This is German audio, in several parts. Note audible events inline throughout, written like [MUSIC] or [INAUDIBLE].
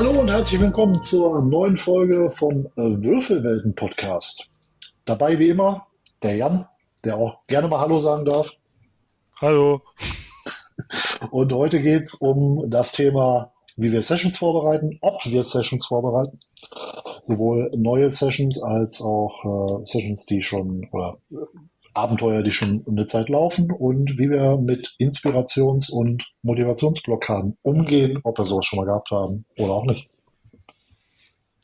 Hallo und herzlich willkommen zur neuen Folge vom äh, Würfelwelten Podcast. Dabei wie immer der Jan, der auch gerne mal Hallo sagen darf. Hallo. Und heute geht es um das Thema, wie wir Sessions vorbereiten, ob wir Sessions vorbereiten. Sowohl neue Sessions als auch äh, Sessions, die schon oder Abenteuer, die schon eine Zeit laufen und wie wir mit Inspirations- und Motivationsblockaden umgehen, ob wir sowas schon mal gehabt haben oder auch nicht.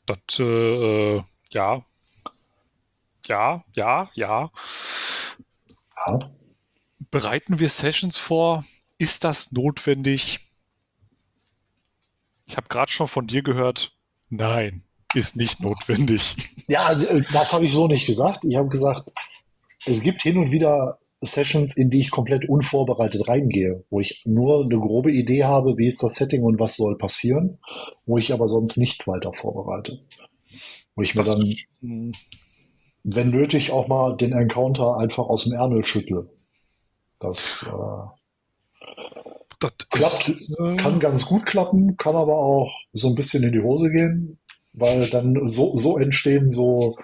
Das, äh, ja. Ja, ja, ja. ja. Bereiten wir Sessions vor? Ist das notwendig? Ich habe gerade schon von dir gehört, nein, ist nicht notwendig. Ja, das habe ich so nicht gesagt. Ich habe gesagt, es gibt hin und wieder Sessions, in die ich komplett unvorbereitet reingehe, wo ich nur eine grobe Idee habe, wie ist das Setting und was soll passieren, wo ich aber sonst nichts weiter vorbereite. Wo ich mir das dann, wenn nötig, auch mal den Encounter einfach aus dem Ärmel schüttle. Das, äh, das klappt, ist, äh, kann ganz gut klappen, kann aber auch so ein bisschen in die Hose gehen, weil dann so, so entstehen so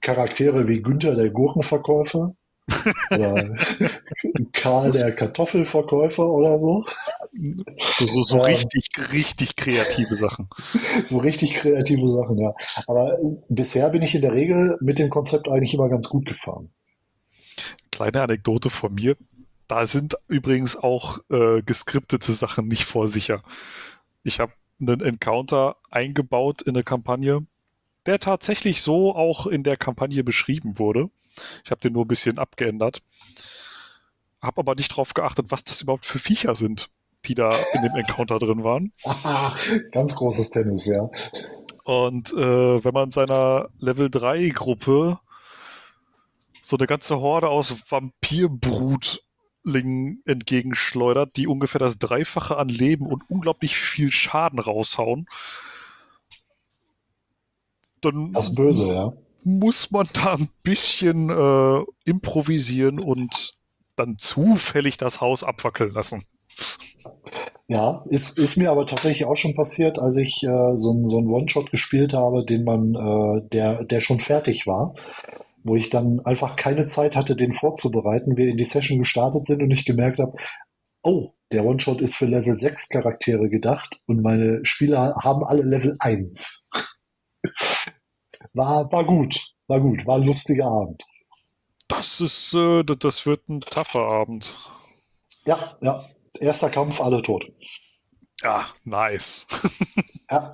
Charaktere wie Günther, der Gurkenverkäufer. oder [LAUGHS] Karl, der Kartoffelverkäufer oder so. So, so, so ähm, richtig, richtig kreative Sachen. [LAUGHS] So richtig kreative Sachen, ja. Aber bisher bin ich in der Regel mit dem Konzept eigentlich immer ganz gut gefahren. Kleine Anekdote von mir. Da sind übrigens auch äh, geskriptete Sachen nicht vorsicher. Ich habe einen Encounter eingebaut in eine Kampagne, der tatsächlich so auch in der Kampagne beschrieben wurde. Ich habe den nur ein bisschen abgeändert. Habe aber nicht darauf geachtet, was das überhaupt für Viecher sind, die da in dem Encounter drin waren. [LAUGHS] Ganz großes Tennis, ja. Und äh, wenn man seiner Level 3 Gruppe so eine ganze Horde aus Vampirbrut entgegenschleudert, die ungefähr das Dreifache an Leben und unglaublich viel Schaden raushauen, dann das Böse, ja. muss man da ein bisschen äh, improvisieren und dann zufällig das Haus abwackeln lassen. Ja, ist, ist mir aber tatsächlich auch schon passiert, als ich äh, so, so einen One-Shot gespielt habe, den man, äh, der, der schon fertig war, wo ich dann einfach keine Zeit hatte, den vorzubereiten, wir in die Session gestartet sind und ich gemerkt habe, oh, der One-Shot ist für Level 6 Charaktere gedacht und meine Spieler haben alle Level 1 war, war gut, war gut, war ein lustiger Abend. Das ist, äh, das wird ein tougher Abend. Ja, ja. Erster Kampf, alle tot. Ja, nice. [LAUGHS] ja,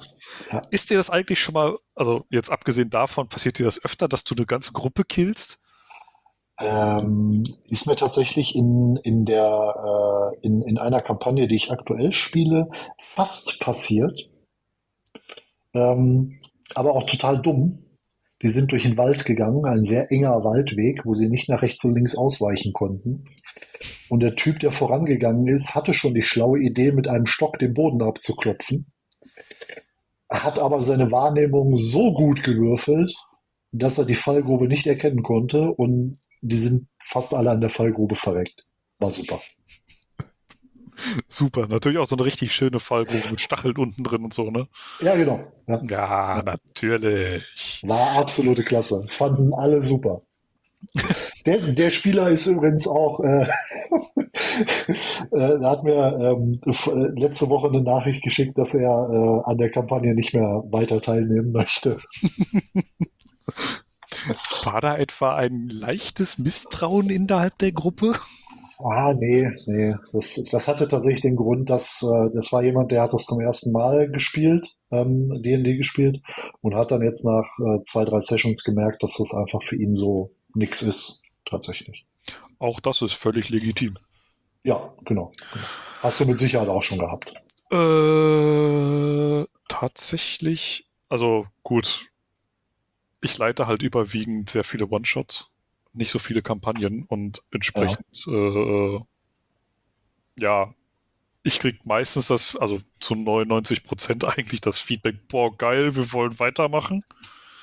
ja. Ist dir das eigentlich schon mal, also jetzt abgesehen davon, passiert dir das öfter, dass du eine ganze Gruppe killst? Ähm, ist mir tatsächlich in, in, der, äh, in, in einer Kampagne, die ich aktuell spiele, fast passiert. Ähm, aber auch total dumm. Die sind durch den Wald gegangen, ein sehr enger Waldweg, wo sie nicht nach rechts und links ausweichen konnten. Und der Typ, der vorangegangen ist, hatte schon die schlaue Idee, mit einem Stock den Boden abzuklopfen. Er hat aber seine Wahrnehmung so gut gewürfelt, dass er die Fallgrube nicht erkennen konnte und die sind fast alle an der Fallgrube verreckt. War super. [LAUGHS] Super. Natürlich auch so eine richtig schöne Fallgrube mit Stacheln unten drin und so, ne? Ja, genau. Ja, ja natürlich. War absolute Klasse. Fanden alle super. [LAUGHS] Der, der Spieler ist übrigens auch, äh, [LAUGHS] äh, hat mir ähm, letzte Woche eine Nachricht geschickt, dass er äh, an der Kampagne nicht mehr weiter teilnehmen möchte. War da etwa ein leichtes Misstrauen innerhalb der Gruppe? Ah, nee, nee. Das, das hatte tatsächlich den Grund, dass äh, das war jemand, der hat das zum ersten Mal gespielt, ähm, D&D gespielt und hat dann jetzt nach äh, zwei, drei Sessions gemerkt, dass das einfach für ihn so nix ist, tatsächlich. Auch das ist völlig legitim. Ja, genau. Hast du mit Sicherheit auch schon gehabt. Äh, tatsächlich, also gut. Ich leite halt überwiegend sehr viele One-Shots nicht so viele Kampagnen und entsprechend, ja, äh, ja ich krieg meistens das, also zu 99 Prozent eigentlich das Feedback, boah, geil, wir wollen weitermachen.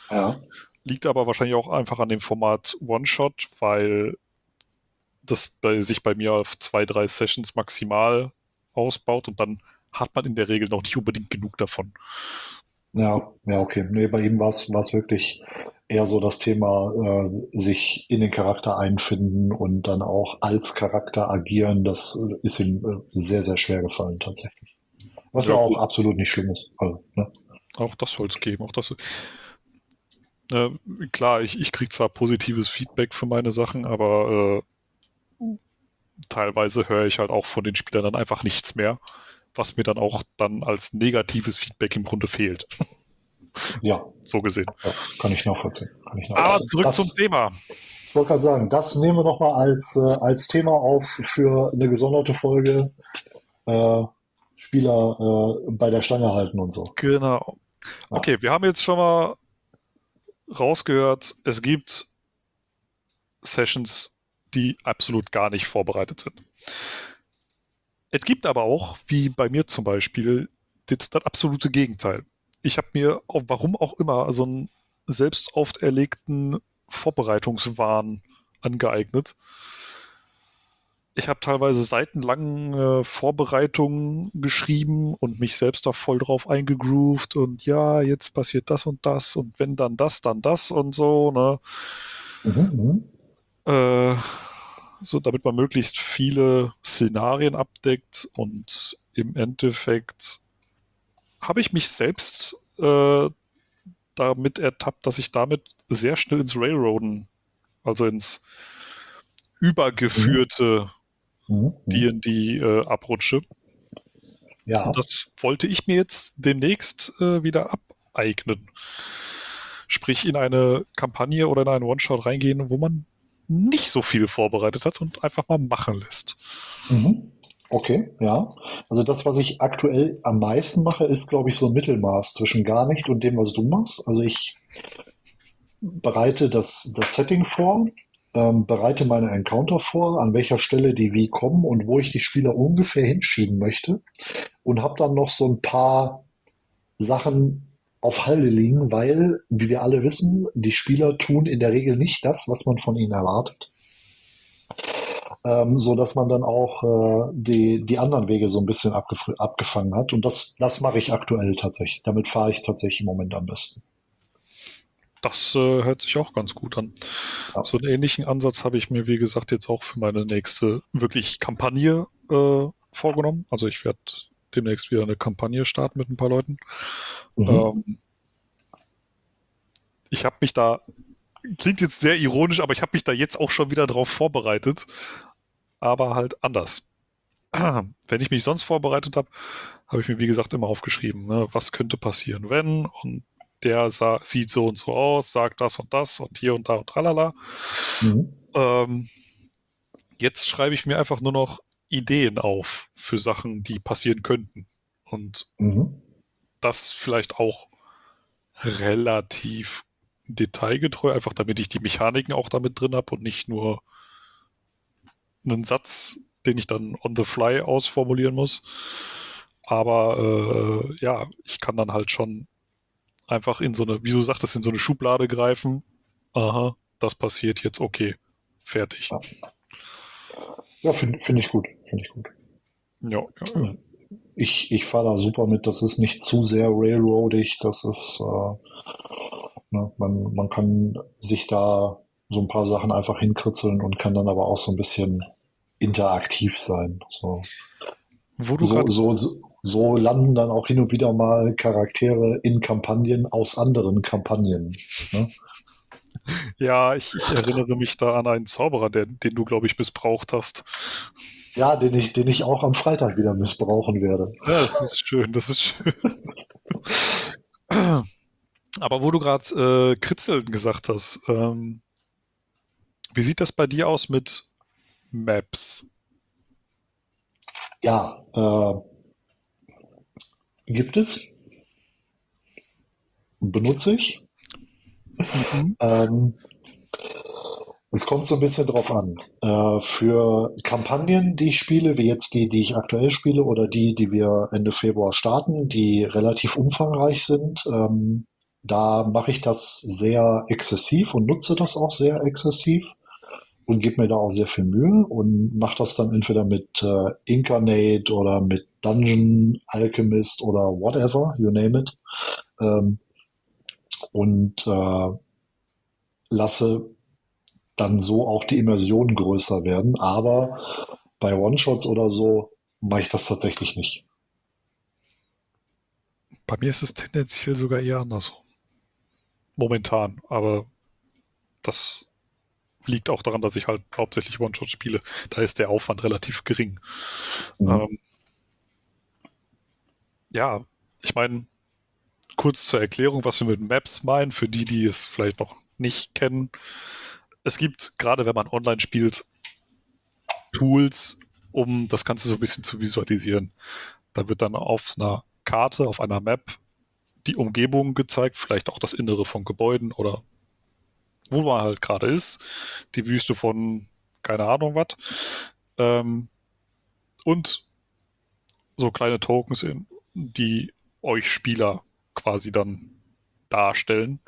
Ja. Liegt aber wahrscheinlich auch einfach an dem Format One-Shot, weil das bei, sich bei mir auf zwei, drei Sessions maximal ausbaut und dann hat man in der Regel noch nicht unbedingt genug davon. Ja, ja, okay. Nee, bei ihm war es wirklich eher so das Thema, äh, sich in den Charakter einfinden und dann auch als Charakter agieren. Das ist ihm äh, sehr, sehr schwer gefallen tatsächlich. Was ja, ja auch absolut nicht schlimm ist. Also, ne? Auch das soll es geben. Auch das. Äh, klar, ich, ich kriege zwar positives Feedback für meine Sachen, aber äh, teilweise höre ich halt auch von den Spielern dann einfach nichts mehr was mir dann auch dann als negatives Feedback im Grunde fehlt. Ja. So gesehen. Ja, kann ich nachvollziehen. Kann ich nachvollziehen. Aber zurück das, zum Thema. Ich wollte gerade sagen, das nehmen wir nochmal als, äh, als Thema auf für eine gesonderte Folge. Äh, Spieler äh, bei der Stange halten und so. Genau. Okay, ja. wir haben jetzt schon mal rausgehört, es gibt Sessions, die absolut gar nicht vorbereitet sind. Es gibt aber auch, wie bei mir zum Beispiel, das, das absolute Gegenteil. Ich habe mir, warum auch immer, so einen selbst auferlegten Vorbereitungswahn angeeignet. Ich habe teilweise seitenlange Vorbereitungen geschrieben und mich selbst da voll drauf eingegroovt und ja, jetzt passiert das und das und wenn dann das, dann das und so, ne? Mhm, mhm. äh, so damit man möglichst viele Szenarien abdeckt und im Endeffekt habe ich mich selbst äh, damit ertappt, dass ich damit sehr schnell ins Railroaden, also ins übergeführte D&D mhm. äh, abrutsche. Ja. Und das wollte ich mir jetzt demnächst äh, wieder abeignen. Sprich, in eine Kampagne oder in einen One-Shot reingehen, wo man nicht so viel vorbereitet hat und einfach mal machen lässt. Mhm. Okay, ja. Also das, was ich aktuell am meisten mache, ist, glaube ich, so ein Mittelmaß zwischen gar nicht und dem, was du machst. Also ich bereite das, das Setting vor, ähm, bereite meine Encounter vor, an welcher Stelle die wie kommen und wo ich die Spieler ungefähr hinschieben möchte und habe dann noch so ein paar Sachen auf Halde liegen, weil, wie wir alle wissen, die Spieler tun in der Regel nicht das, was man von ihnen erwartet. Ähm, so dass man dann auch äh, die, die anderen Wege so ein bisschen abgefangen hat. Und das, das mache ich aktuell tatsächlich. Damit fahre ich tatsächlich im Moment am besten. Das äh, hört sich auch ganz gut an. Ja. So einen ähnlichen Ansatz habe ich mir, wie gesagt, jetzt auch für meine nächste wirklich Kampagne äh, vorgenommen. Also ich werde demnächst wieder eine Kampagne starten mit ein paar Leuten. Mhm. Ähm, ich habe mich da, klingt jetzt sehr ironisch, aber ich habe mich da jetzt auch schon wieder drauf vorbereitet, aber halt anders. [CLEARS THROAT] Wenn ich mich sonst vorbereitet habe, habe ich mir, wie gesagt, immer aufgeschrieben, ne, was könnte passieren, wenn und der sah, sieht so und so aus, sagt das und das und hier und da und tralala. Mhm. Ähm, jetzt schreibe ich mir einfach nur noch Ideen auf für Sachen, die passieren könnten. Und mhm. das vielleicht auch relativ detailgetreu, einfach damit ich die Mechaniken auch damit drin habe und nicht nur einen Satz, den ich dann on the fly ausformulieren muss. Aber äh, ja, ich kann dann halt schon einfach in so eine, wie du sagtest, in so eine Schublade greifen. Aha, das passiert jetzt, okay, fertig. Ja, finde find ich gut. Finde ich gut. Ja, ja. Ich, ich fahre da super mit. Das ist nicht zu sehr railroadig. Das ist, äh, ne, man, man kann sich da so ein paar Sachen einfach hinkritzeln und kann dann aber auch so ein bisschen interaktiv sein. So, du so, so, so landen dann auch hin und wieder mal Charaktere in Kampagnen aus anderen Kampagnen. Ne? Ja, ich, ich, erinnere mich da an einen Zauberer, der, den du, glaube ich, missbraucht hast. Ja, den ich, den ich auch am Freitag wieder missbrauchen werde. Ja, das ist schön, das ist schön. Aber wo du gerade äh, Kritzeln gesagt hast, ähm, wie sieht das bei dir aus mit Maps? Ja, äh, gibt es. Benutze ich. Mhm. Ähm, es kommt so ein bisschen drauf an. Äh, für Kampagnen, die ich spiele, wie jetzt die, die ich aktuell spiele oder die, die wir Ende Februar starten, die relativ umfangreich sind, ähm, da mache ich das sehr exzessiv und nutze das auch sehr exzessiv. Und gebe mir da auch sehr viel Mühe und mache das dann entweder mit äh, Incarnate oder mit Dungeon, Alchemist oder whatever, you name it. Ähm, und äh, lasse dann so auch die Immersion größer werden. Aber bei One-Shots oder so mache ich das tatsächlich nicht. Bei mir ist es tendenziell sogar eher andersrum. Momentan, aber das liegt auch daran, dass ich halt hauptsächlich One-Shot spiele. Da ist der Aufwand relativ gering. Mhm. Ähm, ja, ich meine, kurz zur Erklärung, was wir mit Maps meinen, für die, die es vielleicht noch nicht kennen. Es gibt, gerade wenn man online spielt, Tools, um das Ganze so ein bisschen zu visualisieren. Da wird dann auf einer Karte, auf einer Map die Umgebung gezeigt, vielleicht auch das Innere von Gebäuden oder wo man halt gerade ist, die Wüste von keine Ahnung was. Ähm, und so kleine Tokens, in, die euch Spieler quasi dann darstellen.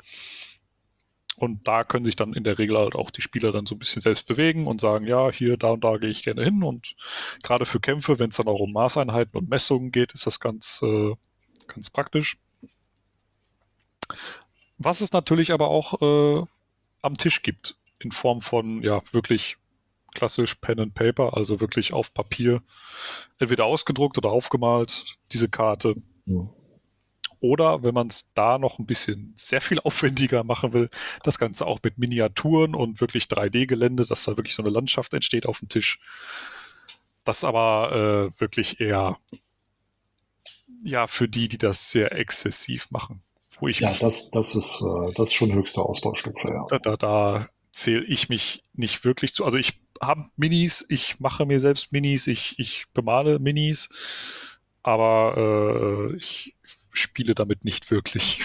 Und da können sich dann in der Regel halt auch die Spieler dann so ein bisschen selbst bewegen und sagen, ja, hier, da und da gehe ich gerne hin. Und gerade für Kämpfe, wenn es dann auch um Maßeinheiten und Messungen geht, ist das ganz, äh, ganz praktisch. Was es natürlich aber auch äh, am Tisch gibt, in Form von, ja, wirklich klassisch Pen and Paper, also wirklich auf Papier, entweder ausgedruckt oder aufgemalt, diese Karte. Ja. Oder wenn man es da noch ein bisschen sehr viel [LAUGHS] aufwendiger machen will, das Ganze auch mit Miniaturen und wirklich 3D-Gelände, dass da wirklich so eine Landschaft entsteht auf dem Tisch. Das aber äh, wirklich eher ja für die, die das sehr exzessiv machen. Wo ich ja, das, das, ist, äh, das ist schon höchste Ausbaustufe, ja. Da, da, da zähle ich mich nicht wirklich zu. Also ich habe Minis, ich mache mir selbst Minis, ich, ich bemale Minis, aber äh, ich spiele damit nicht wirklich.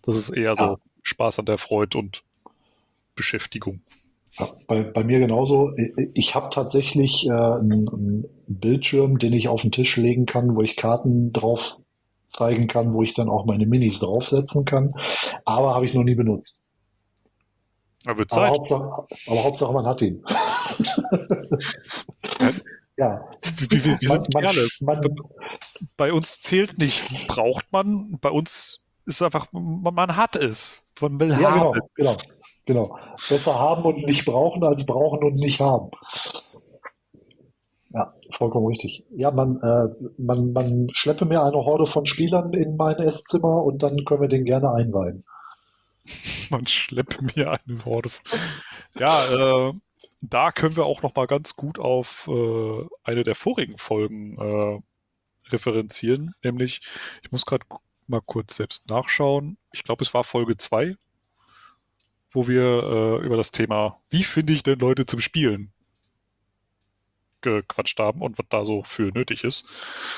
Das ist eher so ja. Spaß an der Freude und Beschäftigung. Ja, bei, bei mir genauso. Ich habe tatsächlich äh, einen, einen Bildschirm, den ich auf den Tisch legen kann, wo ich Karten drauf zeigen kann, wo ich dann auch meine Minis draufsetzen kann. Aber habe ich noch nie benutzt. Aber, aber, Hauptsache, aber Hauptsache, man hat ihn. [LAUGHS] ja. Wie, wie, wie man, man? Man, bei uns zählt nicht, braucht man. Bei uns ist einfach, man, man hat es. Man will ja, haben. Genau, genau, genau. Besser haben und nicht brauchen, als brauchen und nicht haben. Ja, vollkommen richtig. Ja, man, äh, man, man schleppe mir eine Horde von Spielern in mein Esszimmer und dann können wir den gerne einweihen. [LAUGHS] Man schleppe mir eine Horde von. Ja, äh, da können wir auch noch mal ganz gut auf äh, eine der vorigen Folgen äh, referenzieren, nämlich, ich muss gerade mal kurz selbst nachschauen. Ich glaube, es war Folge 2, wo wir äh, über das Thema, wie finde ich denn Leute zum Spielen gequatscht haben und was da so für nötig ist.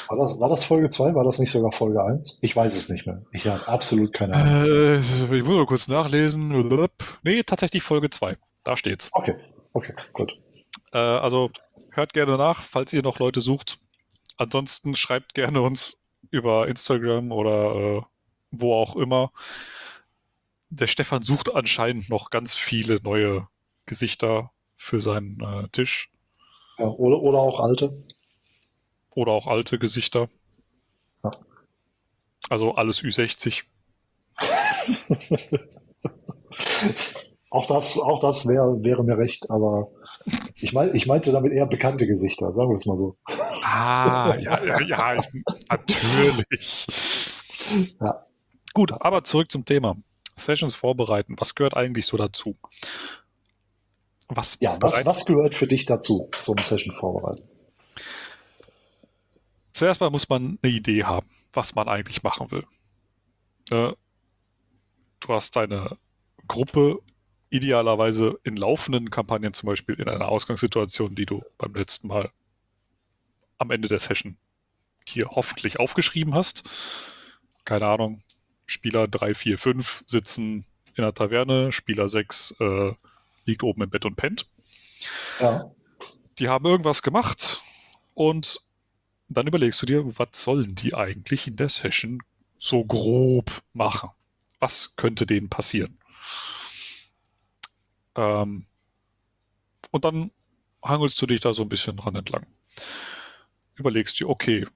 War das, war das Folge 2? War das nicht sogar Folge 1? Ich weiß es nicht mehr. Ich habe absolut keine Ahnung. Äh, ich muss mal kurz nachlesen. Nee, tatsächlich Folge 2. Da steht's. Okay, okay, gut. Äh, also hört gerne nach, falls ihr noch Leute sucht. Ansonsten schreibt gerne uns über Instagram oder äh, wo auch immer. Der Stefan sucht anscheinend noch ganz viele neue Gesichter für seinen äh, Tisch. Ja, oder, oder auch alte. Oder auch alte Gesichter. Ja. Also alles Ü60. [LAUGHS] auch das, auch das wär, wäre mir recht, aber ich, mein, ich meinte damit eher bekannte Gesichter, sagen wir es mal so. Ah, ja, ja, ja natürlich. Ja. Gut, aber zurück zum Thema. Sessions vorbereiten. Was gehört eigentlich so dazu? Was, ja, was, was gehört für dich dazu, so eine Session vorbereiten? Zuerst mal muss man eine Idee haben, was man eigentlich machen will. Äh, du hast deine Gruppe idealerweise in laufenden Kampagnen zum Beispiel in einer Ausgangssituation, die du beim letzten Mal am Ende der Session hier hoffentlich aufgeschrieben hast. Keine Ahnung, Spieler 3, 4, 5 sitzen in der Taverne, Spieler 6 äh, liegt oben im Bett und pennt. Ja. Die haben irgendwas gemacht und dann überlegst du dir, was sollen die eigentlich in der Session so grob machen? Was könnte denen passieren? Ähm, Und dann hangelst du dich da so ein bisschen dran entlang. Überlegst dir, okay,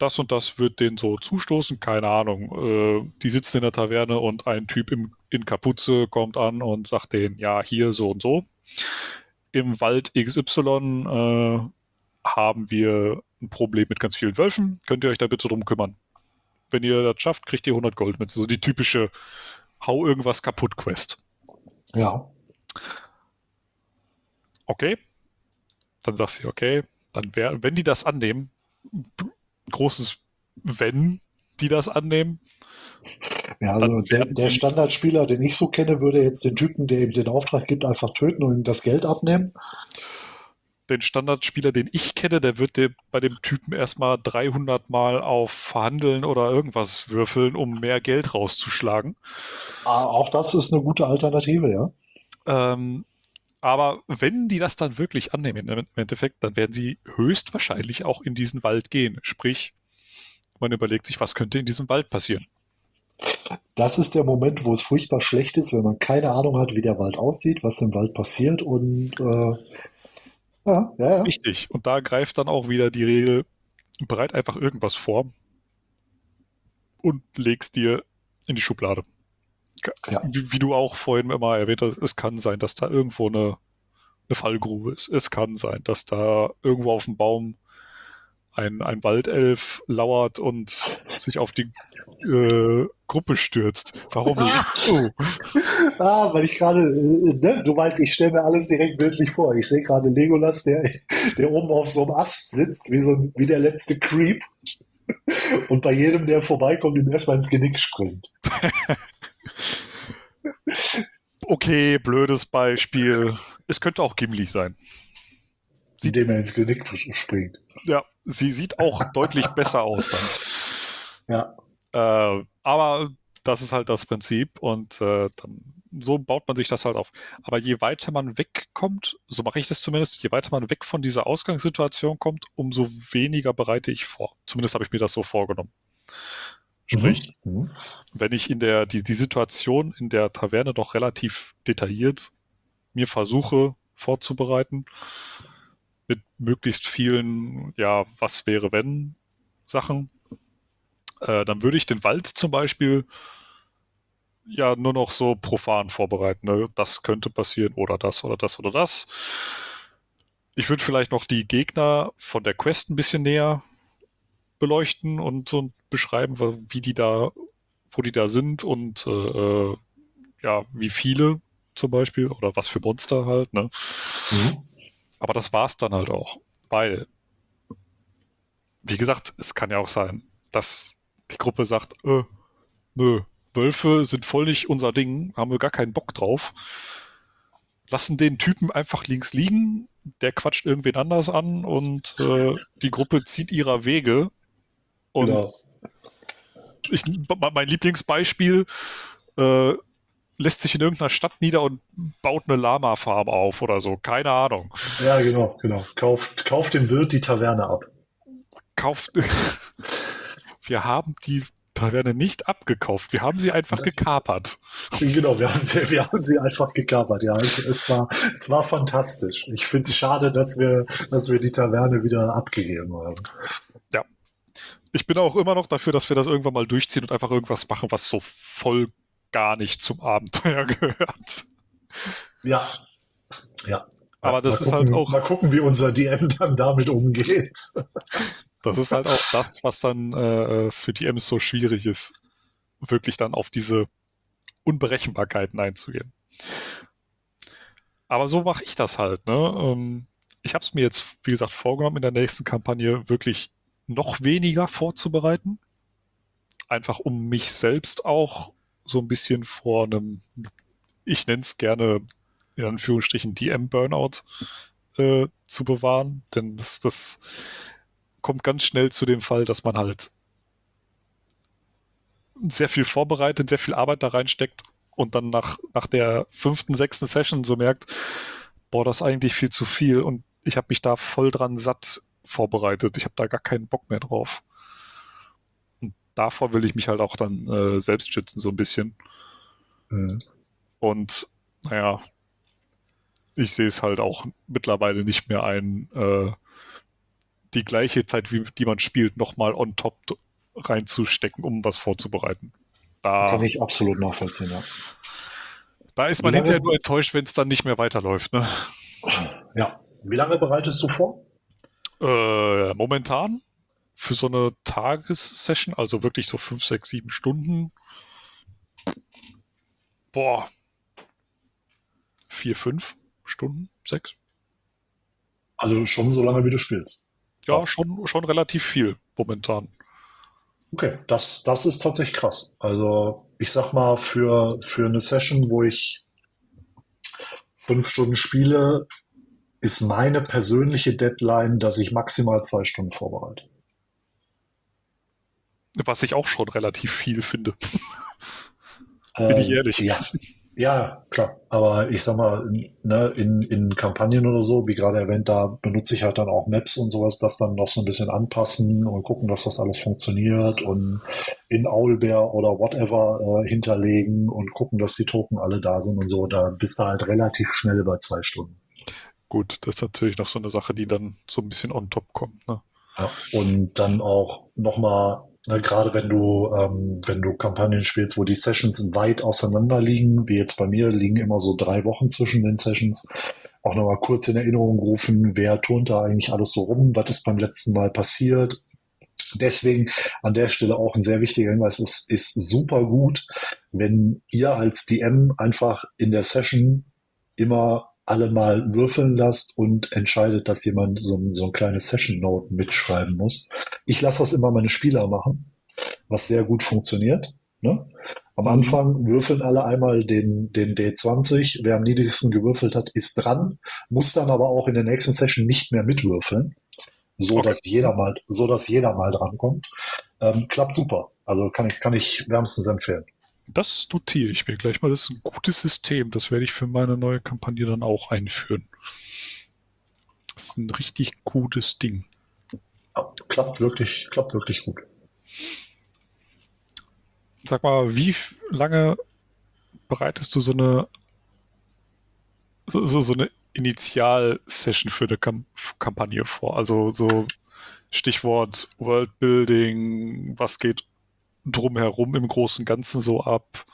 das und das wird denen so zustoßen, keine Ahnung. Äh, die sitzen in der Taverne und ein Typ im, in Kapuze kommt an und sagt denen, ja, hier so und so. Im Wald XY äh, haben wir ein Problem mit ganz vielen Wölfen. Könnt ihr euch da bitte drum kümmern? Wenn ihr das schafft, kriegt ihr 100 Gold mit. So die typische Hau irgendwas kaputt Quest. Ja. Okay. Dann sagst du, okay, dann wär, wenn die das annehmen, großes Wenn die das annehmen. Ja, also der, der Standardspieler, den ich so kenne, würde jetzt den Typen, der ihm den Auftrag gibt, einfach töten und ihm das Geld abnehmen. Den Standardspieler, den ich kenne, der wird dem, bei dem Typen erstmal 300 Mal auf Verhandeln oder irgendwas würfeln, um mehr Geld rauszuschlagen. Ah, auch das ist eine gute Alternative, ja. Ähm, aber wenn die das dann wirklich annehmen im Endeffekt, dann werden sie höchstwahrscheinlich auch in diesen Wald gehen. Sprich, man überlegt sich, was könnte in diesem Wald passieren. Das ist der Moment, wo es furchtbar schlecht ist, wenn man keine Ahnung hat, wie der Wald aussieht, was im Wald passiert und äh, ja, ja, ja. Richtig. Und da greift dann auch wieder die Regel, bereit einfach irgendwas vor und legst dir in die Schublade. Ja. Wie, wie, du auch vorhin immer erwähnt hast, es kann sein, dass da irgendwo eine, eine Fallgrube ist. Es kann sein, dass da irgendwo auf dem Baum ein, ein Waldelf lauert und sich auf die äh, Gruppe stürzt. Warum [LAUGHS] lachst du? ah, weil ich gerade, äh, ne, du weißt, ich stelle mir alles direkt bildlich vor. Ich sehe gerade Legolas, der, der oben auf so einem Ast sitzt, wie, so, wie der letzte Creep. Und bei jedem, der vorbeikommt, ihm erstmal ins Genick springt. [LAUGHS] okay, blödes Beispiel. Es könnte auch Gimli sein. Sie, dem er ins Genick springt. Ja, sie sieht auch deutlich besser aus dann. Ja. Äh, aber das ist halt das Prinzip und äh, dann so baut man sich das halt auf. Aber je weiter man wegkommt, so mache ich das zumindest, je weiter man weg von dieser Ausgangssituation kommt, umso weniger bereite ich vor. Zumindest habe ich mir das so vorgenommen. Sprich, mhm. mhm. wenn ich in der, die, die Situation in der Taverne doch relativ detailliert mir versuche vorzubereiten, mit möglichst vielen, ja, was wäre wenn Sachen, äh, dann würde ich den Wald zum Beispiel ja nur noch so profan vorbereiten. Ne? Das könnte passieren oder das oder das oder das. Ich würde vielleicht noch die Gegner von der Quest ein bisschen näher beleuchten und so beschreiben, wie die da, wo die da sind und äh, äh, ja, wie viele zum Beispiel oder was für Monster halt, ne? Mhm. Aber das war's dann halt auch, weil, wie gesagt, es kann ja auch sein, dass die Gruppe sagt, äh, nö, Wölfe sind voll nicht unser Ding, haben wir gar keinen Bock drauf. Lassen den Typen einfach links liegen, der quatscht irgendwen anders an und äh, die Gruppe zieht ihrer Wege und genau. ich, mein Lieblingsbeispiel äh, lässt sich in irgendeiner Stadt nieder und baut eine Lama-Farm auf oder so. Keine Ahnung. Ja, genau, genau. Kauft, kauft dem Wirt die Taverne ab. Kauft. [LAUGHS] wir haben die Taverne nicht abgekauft. Wir haben sie einfach gekapert. [LAUGHS] Genau, wir haben sie, wir haben sie einfach gekapert. Ja, es, es war, es war fantastisch. Ich finde es schade, dass wir, dass wir die Taverne wieder abgegeben haben ich bin auch immer noch dafür, dass wir das irgendwann mal durchziehen und einfach irgendwas machen, was so voll gar nicht zum Abenteuer [LAUGHS] gehört. Ja. Ja. Aber das mal ist halt gucken, halt auch. Mal gucken, wie unser DM dann damit umgeht. [LAUGHS] Das ist halt auch das, was dann äh, für DMs so schwierig ist, wirklich dann auf diese Unberechenbarkeiten einzugehen. Aber so mache ich das halt. Ne? Ähm, ich habe es mir jetzt, wie gesagt, vorgenommen, in der nächsten Kampagne wirklich noch weniger vorzubereiten. Einfach um mich selbst auch so ein bisschen vor einem, ich nenne es gerne in Anführungsstrichen DM-Burnout äh, zu bewahren. Denn das, das kommt ganz schnell zu dem Fall, dass man halt sehr viel vorbereitet, sehr viel Arbeit da reinsteckt und dann nach, nach der fünften, sechsten Session so merkt, boah, das ist eigentlich viel zu viel und ich habe mich da voll dran satt vorbereitet. Ich habe da gar keinen Bock mehr drauf. Und davor will ich mich halt auch dann äh, selbst schützen, so ein bisschen. Mhm. Und naja, ich sehe es halt auch mittlerweile nicht mehr ein, äh, die gleiche Zeit, wie die man spielt, nochmal on top reinzustecken, um was vorzubereiten. Da, Kann ich absolut nachvollziehen, ja. Da ist man hinterher nur enttäuscht, wenn es dann nicht mehr weiterläuft. Ne? Ja. Wie lange bereitest du vor? Äh, momentan für so eine Tagessession, also wirklich so fünf, sechs, sieben Stunden. Boah. Vier, fünf Stunden, sechs. Also schon so lange, wie du spielst. Ja, schon, schon relativ viel momentan. Okay, das, das ist tatsächlich krass. Also ich sag mal, für, für eine Session, wo ich fünf Stunden spiele, ist meine persönliche Deadline, dass ich maximal zwei Stunden vorbereite. Was ich auch schon relativ viel finde. [LAUGHS] Bin ich ähm, ehrlich. Ja, ja, klar. Aber ich sag mal, ne, in, in Kampagnen oder so, wie gerade erwähnt, da benutze ich halt dann auch Maps und sowas, das dann noch so ein bisschen anpassen und gucken, dass das alles funktioniert und in Owlbear oder whatever äh, hinterlegen und gucken, dass die Token alle da sind und so. Da bist du halt relativ schnell bei zwei Stunden. Gut, das ist natürlich noch so eine Sache, die dann so ein bisschen on top kommt. Ne? Ja, und dann auch nochmal Ne, gerade wenn du, ähm, wenn du Kampagnen spielst, wo die Sessions weit auseinander liegen, wie jetzt bei mir, liegen immer so drei Wochen zwischen den Sessions. Auch nochmal kurz in Erinnerung rufen, wer turnt da eigentlich alles so rum, was ist beim letzten Mal passiert. Deswegen an der Stelle auch ein sehr wichtiger Hinweis, es ist super gut, wenn ihr als DM einfach in der Session immer alle mal würfeln lasst und entscheidet, dass jemand so, so ein kleines Session Note mitschreiben muss. Ich lasse das immer meine Spieler machen, was sehr gut funktioniert. Ne? Am mhm. Anfang würfeln alle einmal den, den D20. Wer am niedrigsten gewürfelt hat, ist dran, muss dann aber auch in der nächsten Session nicht mehr mitwürfeln, so okay. dass jeder mal, so dass jeder mal drankommt. Ähm, klappt super. Also kann ich, kann ich wärmstens empfehlen. Das notiere ich mir gleich mal. Das ist ein gutes System. Das werde ich für meine neue Kampagne dann auch einführen. Das ist ein richtig gutes Ding. Ja, klappt wirklich, klappt wirklich gut. Sag mal, wie lange bereitest du so eine so, so, so eine Initial-Session für eine Kamp Kampagne vor? Also so Stichwort Worldbuilding, was geht drumherum im Großen und Ganzen so ab?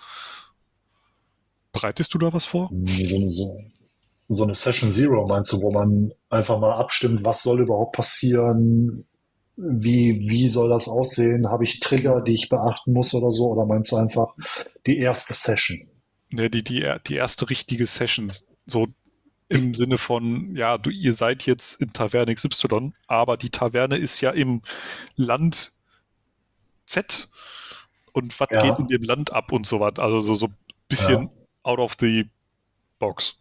Bereitest du da was vor? So, so, so eine Session Zero meinst du, wo man einfach mal abstimmt, was soll überhaupt passieren? Wie, wie soll das aussehen? Habe ich Trigger, die ich beachten muss oder so? Oder meinst du einfach die erste Session? Ne, die, die, die erste richtige Session. So im Sinne von, ja, du, ihr seid jetzt in Taverne XY, aber die Taverne ist ja im Land Z und was ja. geht in dem Land ab und so was. Also so, so ein bisschen ja. out of the box.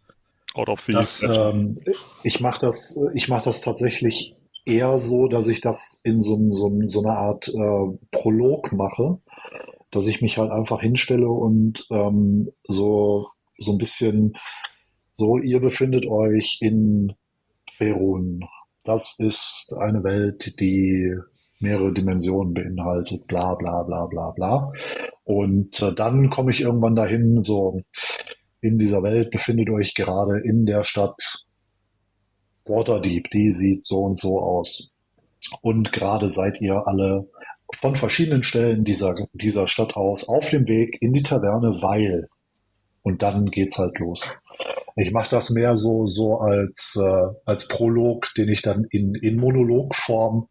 Out of the das, ähm, ich mache das, ich mache das tatsächlich eher so, dass ich das in so, so, so einer Art äh, Prolog mache, dass ich mich halt einfach hinstelle und ähm, so, so ein bisschen so, ihr befindet euch in Ferun. Das ist eine Welt, die mehrere Dimensionen beinhaltet, bla bla bla bla bla. Und äh, dann komme ich irgendwann dahin, so in dieser Welt befindet euch gerade in der Stadt Waterdeep, die sieht so und so aus. Und gerade seid ihr alle von verschiedenen Stellen dieser, dieser Stadt aus auf dem Weg in die Taverne, weil und dann geht's halt los. Ich mache das mehr so so als äh, als Prolog, den ich dann in in Monologform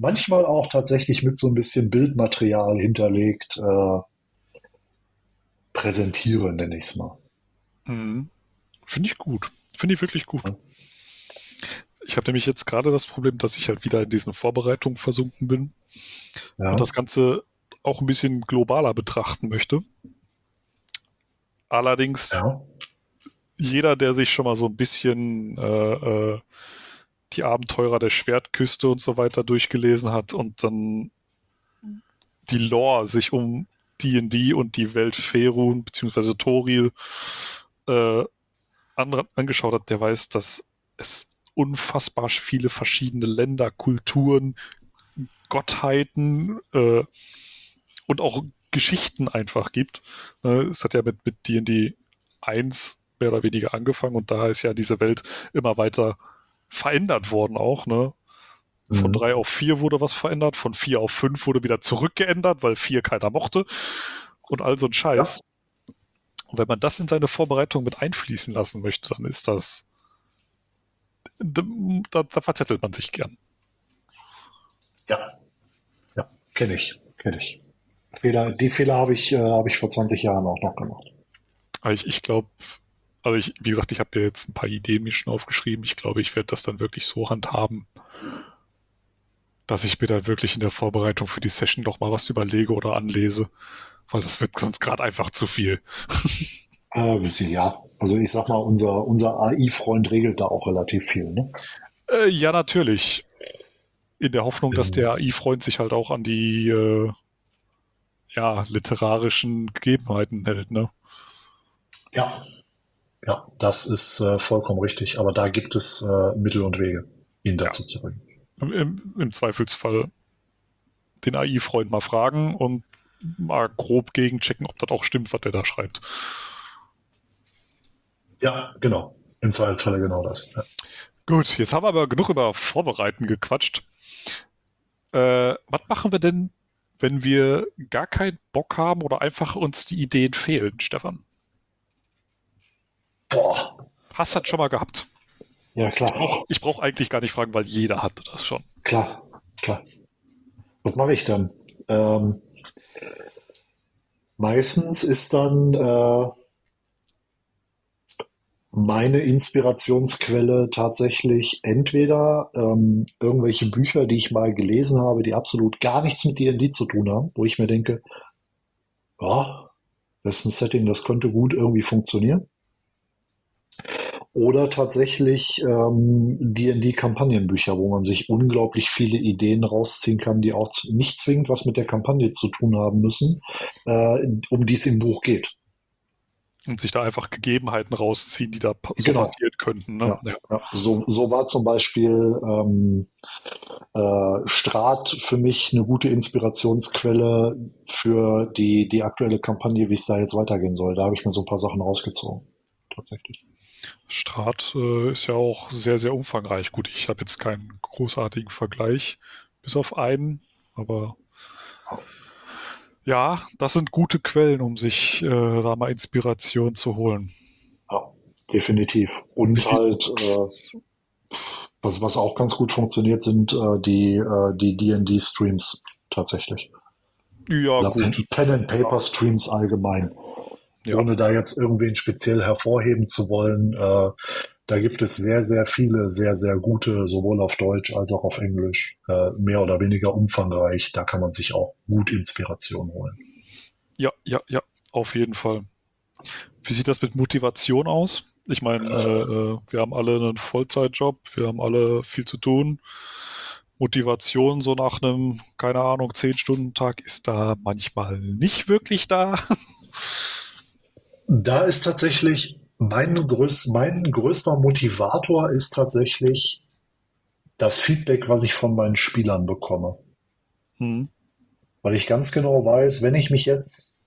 manchmal auch tatsächlich mit so ein bisschen Bildmaterial hinterlegt äh, präsentiere, nenne ich es mal. Mhm. Finde ich gut. Finde ich wirklich gut. Ja. Ich habe nämlich jetzt gerade das Problem, dass ich halt wieder in diesen Vorbereitungen versunken bin ja. und das Ganze auch ein bisschen globaler betrachten möchte. Allerdings, ja. jeder, der sich schon mal so ein bisschen äh, äh, die Abenteurer der Schwertküste und so weiter durchgelesen hat und dann die Lore sich um D&D und die Welt Ferun bzw. Toril äh, an, angeschaut hat, der weiß, dass es unfassbar viele verschiedene Länder, Kulturen, Gottheiten äh, und auch Geschichten einfach gibt. Äh, es hat ja mit D&D 1 mehr oder weniger angefangen und da ist ja diese Welt immer weiter verändert worden auch, ne? Von Mhm. drei auf vier wurde was verändert, von vier auf fünf wurde wieder zurückgeändert, weil vier keiner mochte und all so ein Scheiß. Und wenn man das in seine Vorbereitung mit einfließen lassen möchte, dann ist das, da, da, verzettelt man sich gern. Ja. Ja, kenne ich, kenne ich. Fehler, die Fehler habe ich, äh, habe ich vor 20 Jahren auch noch gemacht. Ich, ich glaube, also ich, wie gesagt, ich habe dir jetzt ein paar Ideen mir schon aufgeschrieben. Ich glaube, ich werde das dann wirklich so handhaben, dass ich mir dann wirklich in der Vorbereitung für die Session noch mal was überlege oder anlese, weil das wird sonst gerade einfach zu viel. [LAUGHS] Äh, ja, also ich sag mal, unser, unser AI-Freund regelt da auch relativ viel. Ne? Äh, ja, natürlich. In der Hoffnung, dass der AI-Freund sich halt auch an die äh, ja, literarischen Gegebenheiten hält, ne? Ja, ja, das ist äh, vollkommen richtig. Aber da gibt es äh, Mittel und Wege, ihn dazu zu bringen. Im, im, Zweifelsfall den AI-Freund mal fragen und mal grob gegenchecken, ob das auch stimmt, was der da schreibt. Ja, genau. Im Zweifelsfalle genau das. Ja. Gut, jetzt haben wir aber genug über Vorbereiten gequatscht. Äh, was machen wir denn, wenn wir gar keinen Bock haben oder einfach uns die Ideen fehlen, Stefan? Boah, Hast du das schon mal gehabt? ja klar. Ich brauche eigentlich gar nicht fragen, weil jeder hatte das schon. Klar, klar. Was mache ich dann? Ähm, meistens ist dann äh, meine Inspirationsquelle tatsächlich entweder ähm, irgendwelche Bücher, die ich mal gelesen habe, die absolut gar nichts mit D&D zu tun haben, wo ich mir denke, ja, das ist ein Setting, das könnte gut irgendwie funktionieren. Oder tatsächlich ähm, D&D-Kampagnenbücher, wo man sich unglaublich viele Ideen rausziehen kann, die auch nicht zwingend was mit der Kampagne zu tun haben müssen, äh, um die es im Buch geht. Und sich da einfach Gegebenheiten rausziehen, die da so Genau. passieren könnten. Ne? Ja. Ja, so, so war zum Beispiel ähm, äh, Strat für mich eine gute Inspirationsquelle für die, die aktuelle Kampagne, wie es da jetzt weitergehen soll. Da habe ich mir so ein paar Sachen rausgezogen. Tatsächlich. Strat äh, ist ja auch sehr, sehr umfangreich. Gut, ich habe jetzt keinen großartigen Vergleich, bis auf einen, aber ja, das sind gute Quellen, um sich äh, da mal Inspiration zu holen. Ja, definitiv. Und Wichtig- halt, äh, was, was auch ganz gut funktioniert, sind äh, die äh, die D&D-Streams tatsächlich. ja, Oder gut. Pen and Paper Streams allgemein. Ja. Ohne da jetzt irgendwen speziell hervorheben zu wollen. Äh, da gibt es sehr, sehr viele, sehr, sehr gute, sowohl auf Deutsch als auch auf Englisch, äh, mehr oder weniger umfangreich. Da kann man sich auch gut Inspiration holen. Ja, ja, ja, auf jeden Fall. Wie sieht das mit Motivation aus? Ich meine, äh, äh, wir haben alle einen Vollzeitjob, wir haben alle viel zu tun. Motivation so nach einem, keine Ahnung, 10-Stunden-Tag ist da manchmal nicht wirklich da. [LAUGHS] Da ist tatsächlich mein, größ, mein größter Motivator ist tatsächlich das Feedback, was ich von meinen Spielern bekomme. Hm. Weil ich ganz genau weiß, wenn ich mich jetzt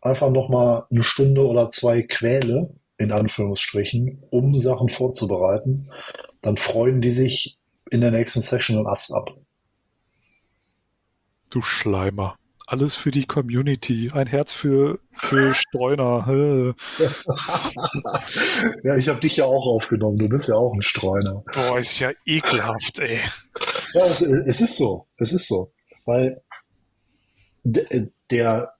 einfach nochmal eine Stunde oder zwei quäle, in Anführungsstrichen, um Sachen vorzubereiten, dann freuen die sich in der nächsten Session einen Ast ab. Du Schleimer. Alles für die Community. Ein Herz für, für Streuner. [LAUGHS] Ja, ich habe dich ja auch aufgenommen. Du bist ja auch ein Streuner. Boah, ist ja ekelhaft, ey. Ja, es, es ist so. Es ist so. Weil d- der,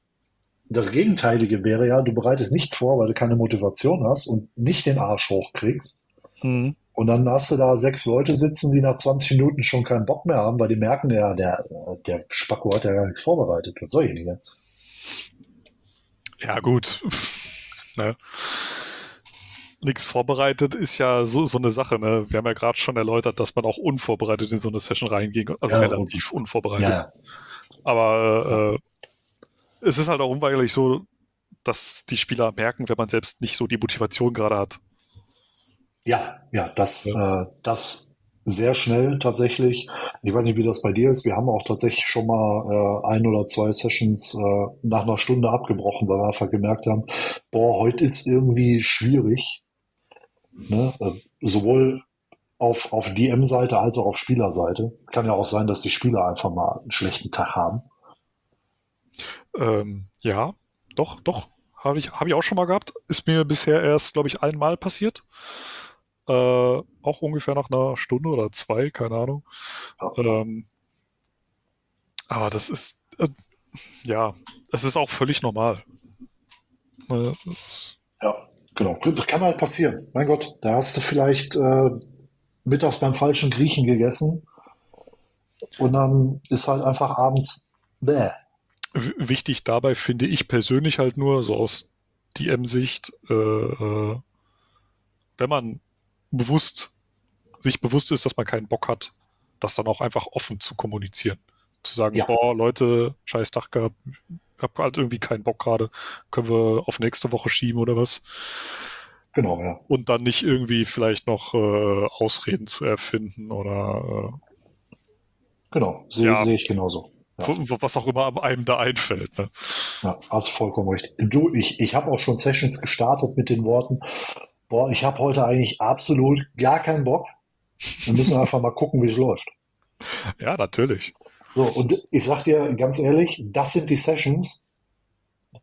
das Gegenteilige wäre ja, du bereitest nichts vor, weil du keine Motivation hast und nicht den Arsch hochkriegst. Hm. Und dann hast du da sechs Leute sitzen, die nach 20 Minuten schon keinen Bock mehr haben, weil die merken, ja, der, der Spacko hat ja gar nichts vorbereitet. Was soll ich denn? Ja, gut. [LAUGHS] ne? Nichts vorbereitet ist ja so, so eine Sache. Ne? Wir haben ja gerade schon erläutert, dass man auch unvorbereitet in so eine Session reinging. Also Ja, relativ unvorbereitet. Ja, Aber äh, es ist halt auch unweigerlich so, dass die Spieler merken, wenn man selbst nicht so die Motivation gerade hat. Ja, ja, das, Äh, das sehr schnell tatsächlich. Ich weiß nicht, wie das bei dir ist. Wir haben auch tatsächlich schon mal äh, ein oder zwei Sessions äh, nach einer Stunde abgebrochen, weil wir einfach gemerkt haben, boah, heute ist irgendwie schwierig. Ne? Äh, sowohl auf, auf DM-Seite als auch auf Spielerseite. Kann ja auch sein, dass die Spieler einfach mal einen schlechten Tag haben. Ähm, ja, doch, doch. Habe ich, hab ich auch schon mal gehabt. Ist mir bisher erst, glaube ich, einmal passiert. Äh, auch ungefähr nach einer Stunde oder zwei, keine Ahnung. Ja. Ähm, aber das ist, äh, ja, es ist auch völlig normal. Äh, ja, genau. Kann halt passieren. Mein Gott, da hast du vielleicht äh, mittags beim falschen Griechen gegessen und dann ist halt einfach abends bäh. Wichtig dabei finde ich persönlich halt nur, so aus DM-Sicht, äh, äh, wenn man bewusst, sich bewusst ist, dass man keinen Bock hat, das dann auch einfach offen zu kommunizieren. Zu sagen, ja. boah, Leute, scheiß Tag gehabt, hab halt irgendwie keinen Bock gerade, können wir auf nächste Woche schieben oder was. Genau, ja. Und dann nicht irgendwie vielleicht noch äh, Ausreden zu erfinden oder äh, Genau, sehe ja, seh ich genauso. Ja. Was auch immer einem da einfällt. Ne? Ja, hast vollkommen recht. Du, ich, ich habe auch schon Sessions gestartet mit den Worten, boah, ich habe heute eigentlich absolut gar keinen Bock. Wir müssen [LAUGHS] einfach mal gucken, wie es läuft. Ja, natürlich. So, und ich sag dir ganz ehrlich, das sind die Sessions,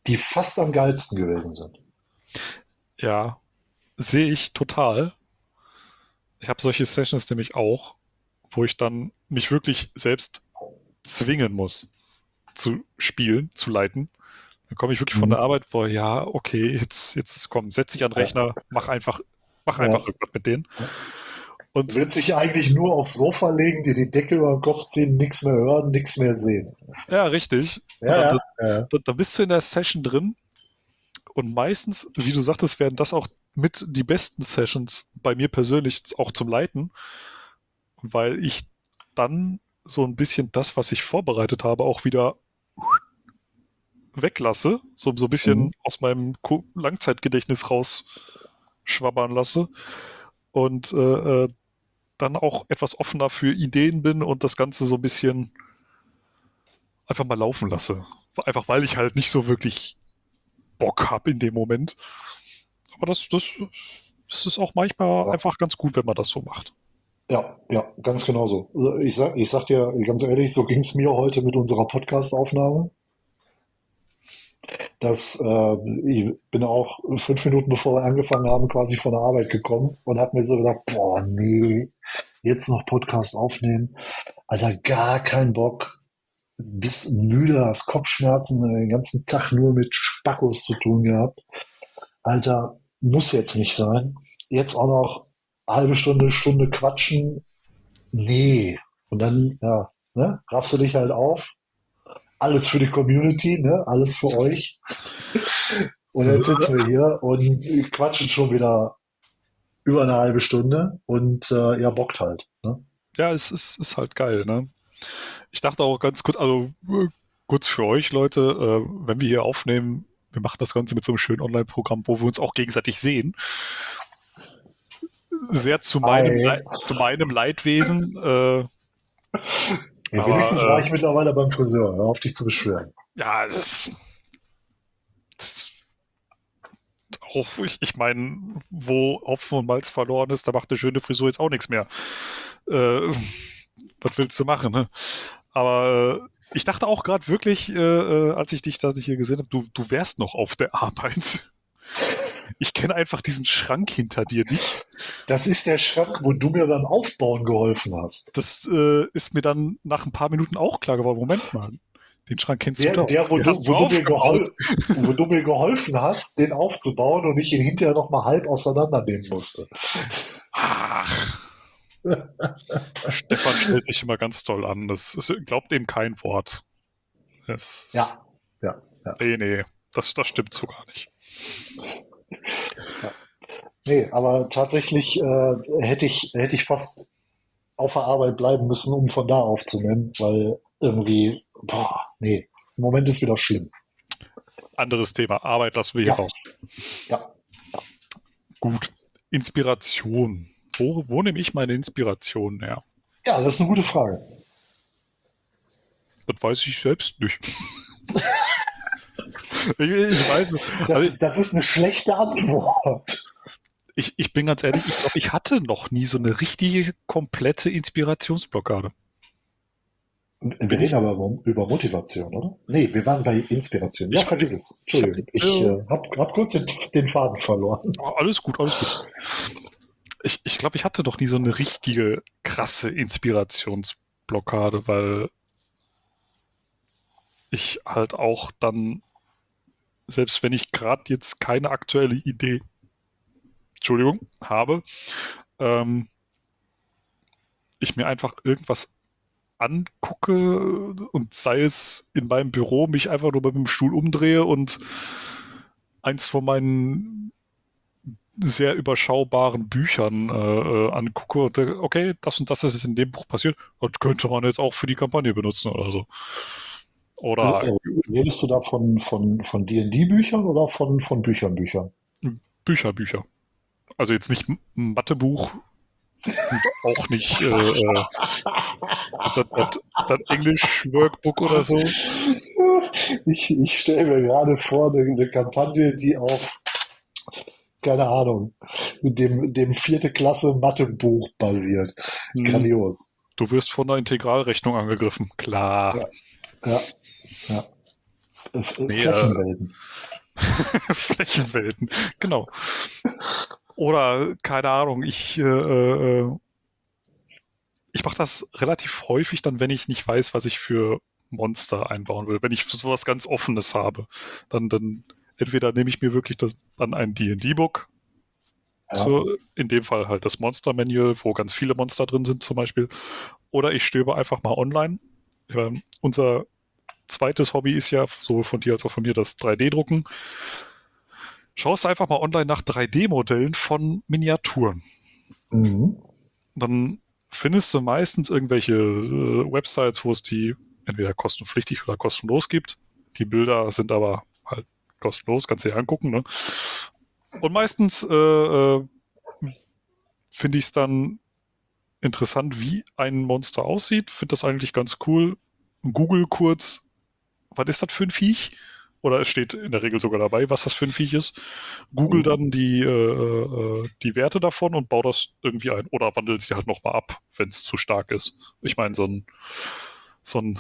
die fast am geilsten gewesen sind. Ja, sehe ich total. Ich habe solche Sessions nämlich auch, wo ich dann mich wirklich selbst zwingen muss zu spielen, zu leiten. Dann komme ich wirklich von mhm. der Arbeit, boah, ja, okay, jetzt, jetzt komm, setz dich an den Rechner, mach einfach, mach ja. einfach irgendwas mit denen. Und du willst dich eigentlich nur aufs Sofa legen, dir die Decke über den Kopf ziehen, nichts mehr hören, nichts mehr sehen. Ja, richtig. Ja, dann, ja, ja. Da, bist du in der Session drin und meistens, wie du sagtest, werden das auch mit die besten Sessions bei mir persönlich auch zum Leiten, weil ich dann so ein bisschen das, was ich vorbereitet habe, auch wieder weglasse, so, so ein bisschen mhm. aus meinem Langzeitgedächtnis rausschwabbern lasse und äh, äh dann auch etwas offener für Ideen bin und das Ganze so ein bisschen einfach mal laufen lasse. Einfach weil ich halt nicht so wirklich Bock habe in dem Moment. Aber das, das, das ist auch manchmal ja. einfach ganz gut, wenn man das so macht. Ja, ja, ganz genau so. Also ich sag, ich sag dir ganz ehrlich, so ging es mir heute mit unserer Podcast-Aufnahme. Das, äh, ich bin auch fünf Minuten bevor wir angefangen haben, quasi von der Arbeit gekommen und habe mir so gedacht, boah, nee, jetzt noch Podcast aufnehmen. Alter, gar kein Bock. Bist müde, hast Kopfschmerzen, den ganzen Tag nur mit Spackos zu tun gehabt. Alter, muss jetzt nicht sein. Jetzt auch noch halbe Stunde, Stunde quatschen. Nee. Und dann, ja, ne, raffst du dich halt auf, alles für die Community, ne? alles für euch. Und jetzt sitzen wir hier und quatschen schon wieder über eine halbe Stunde und äh, ja, bockt halt. Ne? Ja, es ist, ist halt geil. Ne? Ich dachte auch ganz kurz, also äh, kurz für euch Leute, äh, wenn wir hier aufnehmen, wir machen das Ganze mit so einem schönen Online-Programm, wo wir uns auch gegenseitig sehen. Sehr zu meinem, zu meinem Leidwesen. Äh, [LAUGHS] ja, aber, wenigstens war ich mittlerweile beim Friseur, hör auf dich zu beschweren. Ja, das, das auch, ich, ich meine, wo Hopfen und Malz verloren ist, da macht eine schöne Frisur jetzt auch nichts mehr. Äh, was willst du machen, ne? Aber äh, ich dachte auch gerade wirklich, äh, äh, als ich dich da hier gesehen habe, du, du wärst noch auf der Arbeit. Ich kenne einfach diesen Schrank hinter dir nicht. Das ist der Schrank, wo du mir beim Aufbauen geholfen hast. Das äh, ist mir dann nach ein paar Minuten auch klar geworden. Moment mal, den Schrank kennst der, du doch. Der, wo, du, wo, du wo, du, mir geholfen hast, den aufzubauen und ich ihn hinterher noch mal halb auseinandernehmen musste. Ach. Stefan stellt sich immer ganz toll an. Das, das glaubt ihm kein Wort. Das, ja, ja, ja. Nee, nee, das, das stimmt so gar nicht. Ja. Nee, aber tatsächlich äh, hätte, ich, hätte ich fast auf der Arbeit bleiben müssen, um von da aufzunehmen, weil irgendwie, boah, nee, im Moment ist wieder schlimm. Anderes Thema, Arbeit lassen wir hier ja. raus. Ja. Gut, Inspiration. Wo, wo nehme ich meine Inspiration her? Ja, das ist eine gute Frage. Das weiß ich selbst nicht. [LAUGHS] ich, ich, weiß das, also, das ist eine schlechte Antwort. ich, ich bin ganz ehrlich, ich glaube, ich hatte noch nie so eine richtige, komplette Inspirationsblockade. Wir reden aber über Motivation, oder? Nee, wir waren bei Inspiration. Ja, vergiss es. Entschuldigung, ich, ich äh, habe hab kurz den, den, Faden verloren. Oh, alles gut, alles gut. Ich, ich glaube, ich hatte doch nie so eine richtige, krasse Inspirationsblockade, weil ich halt auch dann, selbst wenn ich gerade jetzt keine aktuelle Idee, Entschuldigung, habe, ähm, ich mir einfach irgendwas angucke und sei es in meinem Büro, mich einfach nur mit dem Stuhl umdrehe und eins von meinen sehr überschaubaren Büchern äh, äh angucke und denke, okay, das und das ist in dem Buch passiert, das könnte man jetzt auch für die Kampagne benutzen oder so. Oder äh, redest du da von von von D&D-Büchern oder von von Büchern Büchern? Bücher Bücher. Also jetzt nicht Mathebuch und auch nicht äh, äh, das, das, das Englisch-Workbook oder so. Ich, ich stelle mir gerade vor, eine, eine Kampagne, die auf keine Ahnung, dem, dem vierte Klasse Mathebuch basiert. Hm. Grandios. Du wirst von der Integralrechnung angegriffen, klar. Ja, ja. Ja. Nee, Flächenwelten. Äh, [LAUGHS] Flächenwelten, genau. Oder, keine Ahnung, ich, äh, äh, ich mache das relativ häufig dann, wenn ich nicht weiß, was ich für Monster einbauen will. Wenn ich sowas ganz Offenes habe, dann, dann entweder nehme ich mir wirklich das, dann ein D&D-Book, ja. so, in dem Fall halt das Monster-Manual, wo ganz viele Monster drin sind zum Beispiel, oder ich stöbe einfach mal online. Ja, unser zweites Hobby ist ja, sowohl von dir als auch von mir, das 3D-Drucken schaust einfach mal online nach 3D-Modellen von Miniaturen. Mhm. Dann findest du meistens irgendwelche äh, Websites, wo es die entweder kostenpflichtig oder kostenlos gibt. Die Bilder sind aber halt kostenlos, kannst du dir angucken. Ne? Und meistens äh, äh, finde ich es dann interessant, wie ein Monster aussieht. Finde das eigentlich ganz cool. Google kurz, was ist das für ein Viech? oder es steht in der Regel sogar dabei, was das für ein Viech ist. Google mhm. dann die, äh, äh, die Werte davon und baut das irgendwie ein. Oder wandelt sie halt nochmal ab, wenn es zu stark ist. Ich meine, so ein, so ein,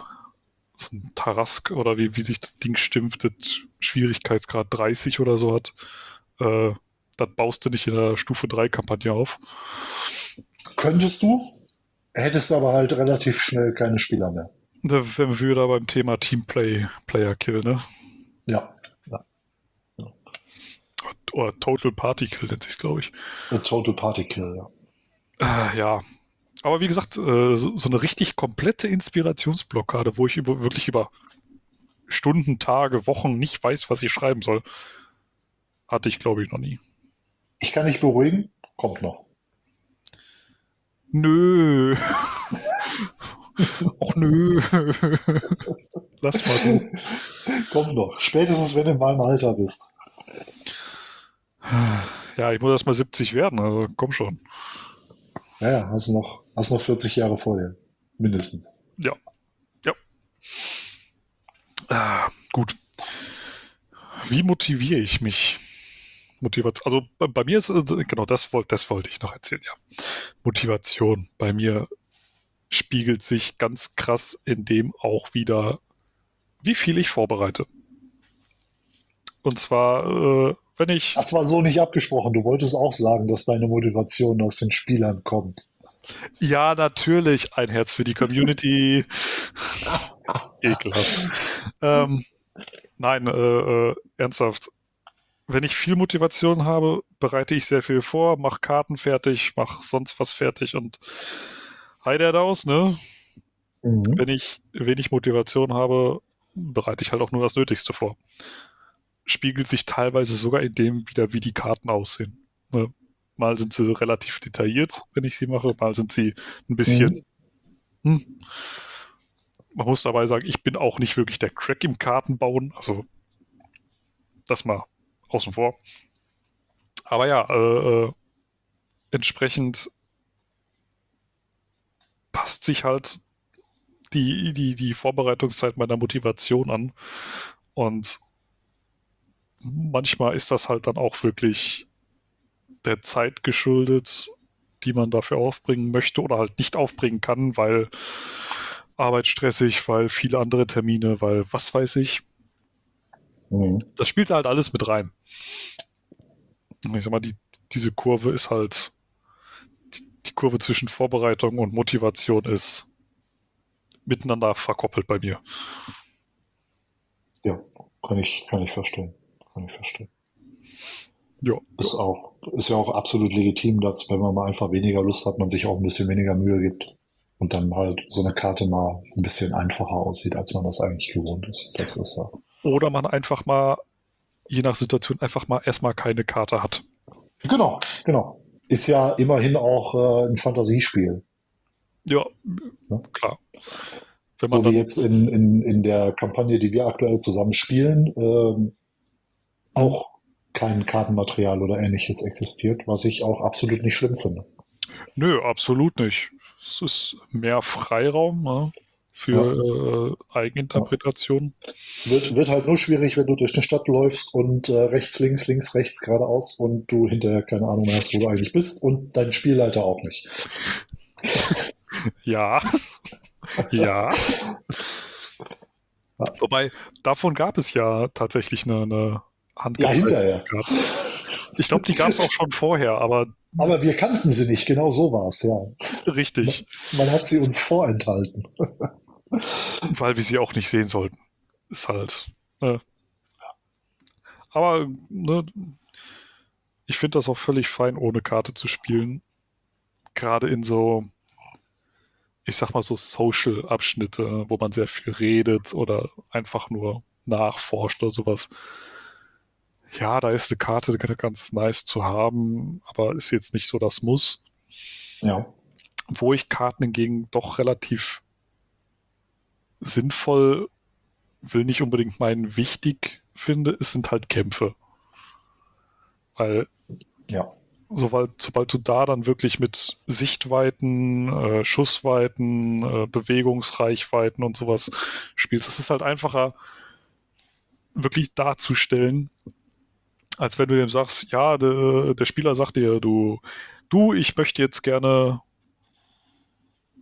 so ein Tarask oder wie, wie sich das Ding stiftet, Schwierigkeitsgrad 30 oder so hat, äh, das baust du nicht in der Stufe 3 Kampagne auf. Könntest du, hättest aber halt relativ schnell keine Spieler mehr. Da wären wir da beim Thema Teamplay, Player Kill, ne? Ja. ja. Oder Total Party Kill nennt sich glaube ich. A Total Party Kill, ja. Äh, ja. Aber wie gesagt, äh, so, so, eine richtig komplette Inspirationsblockade, wo ich über, wirklich über Stunden, Tage, Wochen nicht weiß, was ich schreiben soll, hatte ich, glaube ich, noch nie. Ich kann dich beruhigen, kommt noch. Nö. [LAUGHS] Och nö. Lass mal so. Komm doch. Spätestens, wenn du in meinem Alter bist. Ja, ich muss erst mal 70 werden, also komm schon. Ja, ja, hast noch, hast noch 40 Jahre vor dir. Mindestens. Ja. Ja. Ah, gut. Wie motiviere ich mich? Motivation. Also bei, bei, mir ist, also, genau, das wollte das wollte ich noch erzählen, ja. Motivation. Bei mir spiegelt sich ganz krass in dem auch wieder, wie viel ich vorbereite. Und zwar, äh, wenn ich. Das war so nicht abgesprochen. Du wolltest auch sagen, dass deine Motivation aus den Spielern kommt. Ja, natürlich. Ein Herz für die Community. [LAUGHS] Ekelhaft. Ähm, nein, äh, äh, ernsthaft. Wenn ich viel Motivation habe, bereite ich sehr viel vor, mache Karten fertig, mache sonst was fertig und heide aus, ne? Mhm. Wenn ich wenig Motivation habe, bereite ich halt auch nur das Nötigste vor. Spiegelt sich teilweise sogar in dem wieder, wie die Karten aussehen. Ne? Mal sind sie relativ detailliert, wenn ich sie mache, mal sind sie ein bisschen. Mhm. Hm. Man muss dabei sagen, ich bin auch nicht wirklich der Crack im Kartenbauen, also das mal außen vor. Aber ja, äh, äh entsprechend passt sich halt die, die, die Vorbereitungszeit meiner Motivation an. Und manchmal ist das halt dann auch wirklich der Zeit geschuldet, die man dafür aufbringen möchte oder halt nicht aufbringen kann, weil arbeitsstressig, weil viele andere Termine, weil was weiß ich. Mhm. Das spielt halt alles mit rein. Ich sag mal, die, diese Kurve ist halt, Kurve zwischen Vorbereitung und Motivation ist miteinander verkoppelt bei mir. Ja, kann ich, kann ich verstehen. Kann ich verstehen. Ja. Ist auch, ist ja auch absolut legitim, dass, wenn man mal einfach weniger Lust hat, man sich auch ein bisschen weniger Mühe gibt und dann halt so eine Karte mal ein bisschen einfacher aussieht, als man das eigentlich gewohnt ist. Das ist ja. Oder man einfach mal, je nach Situation, einfach mal erstmal keine Karte hat. Genau, genau. Ist ja immerhin auch äh, ein Fantasiespiel. Ja, ja, klar. Wenn man so wie jetzt in, in, in der Kampagne, die wir aktuell zusammen spielen, ähm, auch kein Kartenmaterial oder ähnliches existiert, was ich auch absolut nicht schlimm finde. Nö, absolut nicht. Es ist mehr Freiraum ne, für ja. äh, Eigeninterpretation. Ja. Wird, wird halt nur schwierig, wenn du durch eine Stadt läufst und äh, rechts, links, links, rechts, geradeaus und du hinterher keine Ahnung mehr hast, wo du eigentlich bist und dein Spielleiter auch nicht. ja. [LAUGHS] ja. Wobei, davon gab es ja tatsächlich eine, eine Handgezeichnete ja, hinterher. Ich glaube, die gab es auch schon vorher, aber. Aber wir kannten sie nicht, genau so war es, ja. Richtig. Man, man, hat sie uns vorenthalten. Weil wir sie auch nicht sehen sollten. Ist halt. Ne. Aber ne, ich finde das auch völlig fein, ohne Karte zu spielen. Gerade in so, ich sag mal so Social-Abschnitte, wo man sehr viel redet oder einfach nur nachforscht oder sowas ja, da ist eine Karte ganz nice zu haben, aber ist jetzt nicht so das Muss. Ja. Wo ich Karten hingegen doch relativ sinnvoll, will nicht unbedingt meinen wichtig finde, es sind halt Kämpfe. Weil ja. sobald, sobald du da dann wirklich mit Sichtweiten, äh, Schussweiten, äh, Bewegungsreichweiten und sowas spielst, das ist halt einfacher, wirklich darzustellen, als wenn du dem sagst, ja, de, der Spieler sagt dir, du, du, ich möchte jetzt gerne,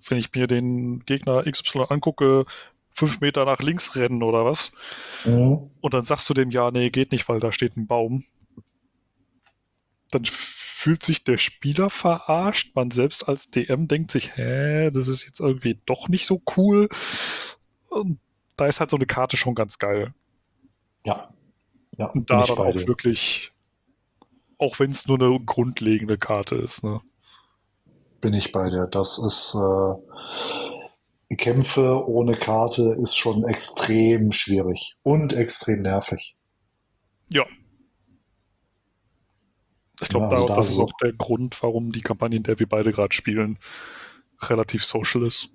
wenn ich mir den Gegner XY angucke, fünf Meter nach links rennen oder was. Mhm. Und dann sagst du dem, ja, nee, geht nicht, weil da steht ein Baum. Dann fühlt sich der Spieler verarscht. Man selbst als DM denkt sich, hä, das ist jetzt irgendwie doch nicht so cool. Und da ist halt so eine Karte schon ganz geil. Ja, ja, und da dann auch wirklich, auch wenn es nur eine grundlegende Karte ist. Ne? Bin ich bei dir. Das ist äh, Kämpfe ohne Karte ist schon extrem schwierig und extrem nervig. Ja. Ich glaube, ja, also da, das ist auch der Grund, warum die Kampagne, in der wir beide gerade spielen, relativ social ist.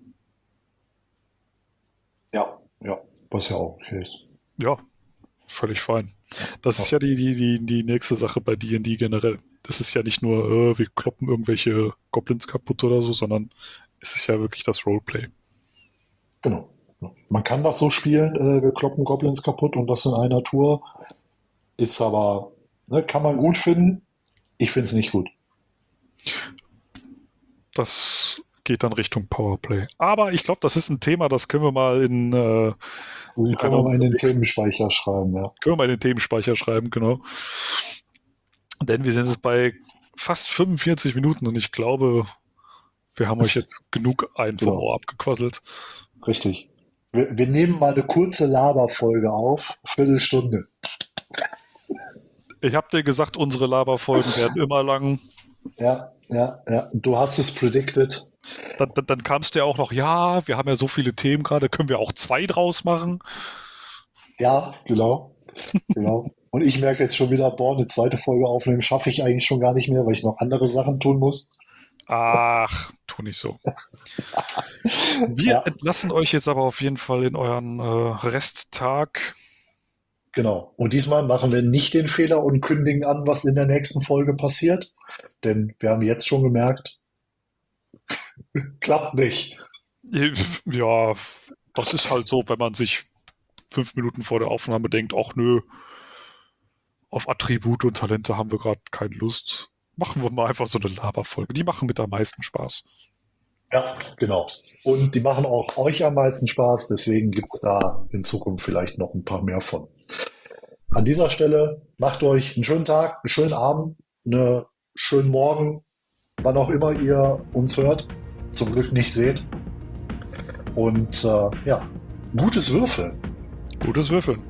Ja, ja, was ja auch okay ist. Ja, völlig fein. Das ist ja die, die, die, die nächste Sache bei D&D generell. Das ist ja nicht nur, äh, wir kloppen irgendwelche Goblins kaputt oder so, sondern es ist ja wirklich das Roleplay. Genau. Man kann das so spielen, äh, wir kloppen Goblins kaputt und das in einer Tour. Ist aber, ne, kann man gut finden. Ich finde es nicht gut. Das geht dann Richtung Powerplay. Aber ich glaube, das ist ein Thema, das können wir mal in. Äh, in können wir mal in den Themenspeicher schreiben, ja. Können wir mal in den Themenspeicher schreiben, genau. Denn wir sind jetzt bei fast 45 Minuten und ich glaube, wir haben euch jetzt genug ein vom genau. Ohr abgequasselt. Richtig. Wir, wir, nehmen mal eine kurze Laberfolge auf, Viertelstunde. Ich habe dir gesagt, unsere Laberfolgen werden immer lang. Ja, ja, ja. Du hast es predicted. Dann, dann, dann kamst du ja auch noch, ja, wir haben ja so viele Themen gerade, können wir auch zwei draus machen? Ja, genau. genau. Und ich merke jetzt schon wieder, boah, eine zweite Folge aufnehmen schaffe ich eigentlich schon gar nicht mehr, weil ich noch andere Sachen tun muss. Ach, tu nicht so. Wir ja. entlassen euch jetzt aber auf jeden Fall in euren äh, Resttag. Genau. Und diesmal machen wir nicht den Fehler und kündigen an, was in der nächsten Folge passiert. Denn wir haben jetzt schon gemerkt, [LAUGHS] klappt nicht. Ja, das ist halt so, wenn man sich fünf Minuten vor der Aufnahme denkt, ach nö, auf Attribute und Talente haben wir gerade keine Lust. Machen wir mal einfach so eine Laberfolge. Die machen mit am meisten Spaß. Ja, genau. Und die machen auch euch am meisten Spaß, deswegen gibt es da in Zukunft vielleicht noch ein paar mehr von. An dieser Stelle macht euch einen schönen Tag, einen schönen Abend, einen schönen Morgen, wann auch immer ihr uns hört. Zum Glück nicht seht. Und äh, ja, gutes Würfeln. Gutes Würfeln.